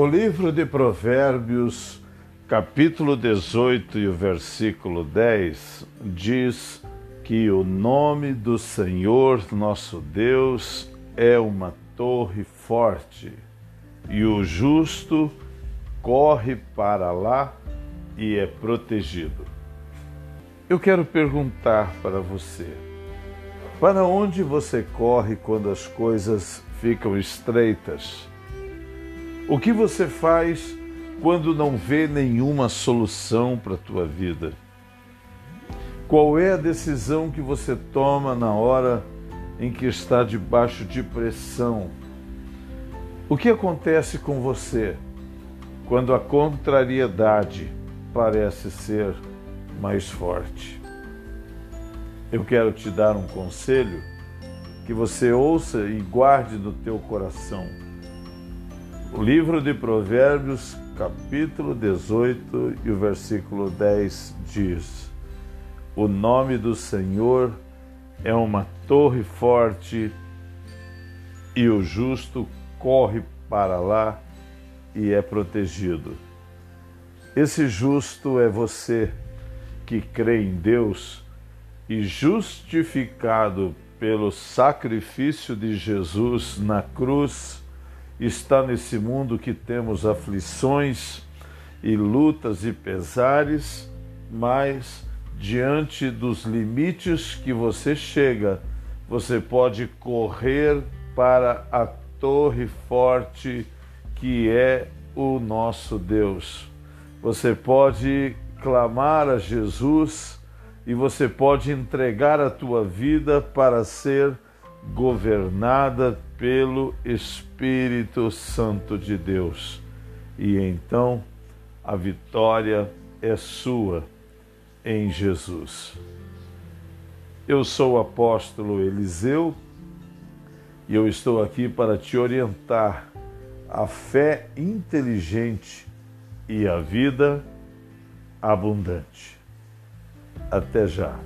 O livro de Provérbios, capítulo 18 e o versículo 10, diz que o nome do Senhor nosso Deus é uma torre forte e o justo corre para lá e é protegido. Eu quero perguntar para você: para onde você corre quando as coisas ficam estreitas? O que você faz quando não vê nenhuma solução para a tua vida? Qual é a decisão que você toma na hora em que está debaixo de pressão? O que acontece com você quando a contrariedade parece ser mais forte? Eu quero te dar um conselho que você ouça e guarde no teu coração o livro de Provérbios, capítulo 18 e o versículo 10 diz: O nome do Senhor é uma torre forte e o justo corre para lá e é protegido. Esse justo é você que crê em Deus e justificado pelo sacrifício de Jesus na cruz está nesse mundo que temos aflições e lutas e pesares, mas diante dos limites que você chega, você pode correr para a torre forte que é o nosso Deus. Você pode clamar a Jesus e você pode entregar a tua vida para ser governada pelo Espírito Santo de Deus. E então a vitória é sua em Jesus. Eu sou o apóstolo Eliseu e eu estou aqui para te orientar a fé inteligente e a vida abundante. Até já.